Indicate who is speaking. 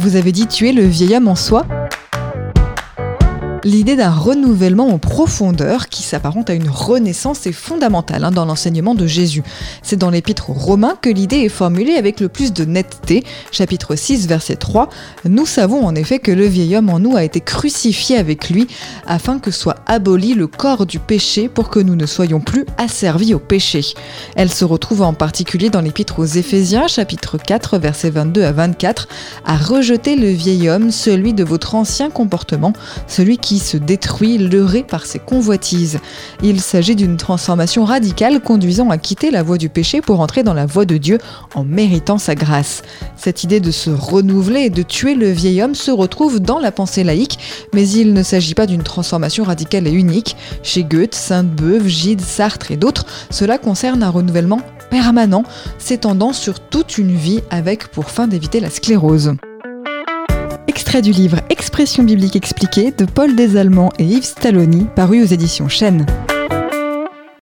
Speaker 1: Vous avez dit tuer le vieil homme en soi L'idée d'un renouvellement en profondeur qui s'apparente à une renaissance est fondamentale hein, dans l'enseignement de Jésus. C'est dans l'épître aux Romains que l'idée est formulée avec le plus de netteté. Chapitre 6, verset 3. Nous savons en effet que le vieil homme en nous a été crucifié avec lui afin que soit aboli le corps du péché pour que nous ne soyons plus asservis au péché. Elle se retrouve en particulier dans l'épître aux Éphésiens, chapitre 4, verset 22 à 24, à rejeter le vieil homme, celui de votre ancien comportement, celui qui qui se détruit, leurré par ses convoitises. Il s'agit d'une transformation radicale conduisant à quitter la voie du péché pour entrer dans la voie de Dieu en méritant sa grâce. Cette idée de se renouveler et de tuer le vieil homme se retrouve dans la pensée laïque, mais il ne s'agit pas d'une transformation radicale et unique. Chez Goethe, Sainte-Beuve, Gide, Sartre et d'autres, cela concerne un renouvellement permanent, s'étendant sur toute une vie avec pour fin d'éviter la sclérose. Du livre Expression biblique expliquée de Paul Desallemands et Yves Stalloni, paru aux éditions Chênes.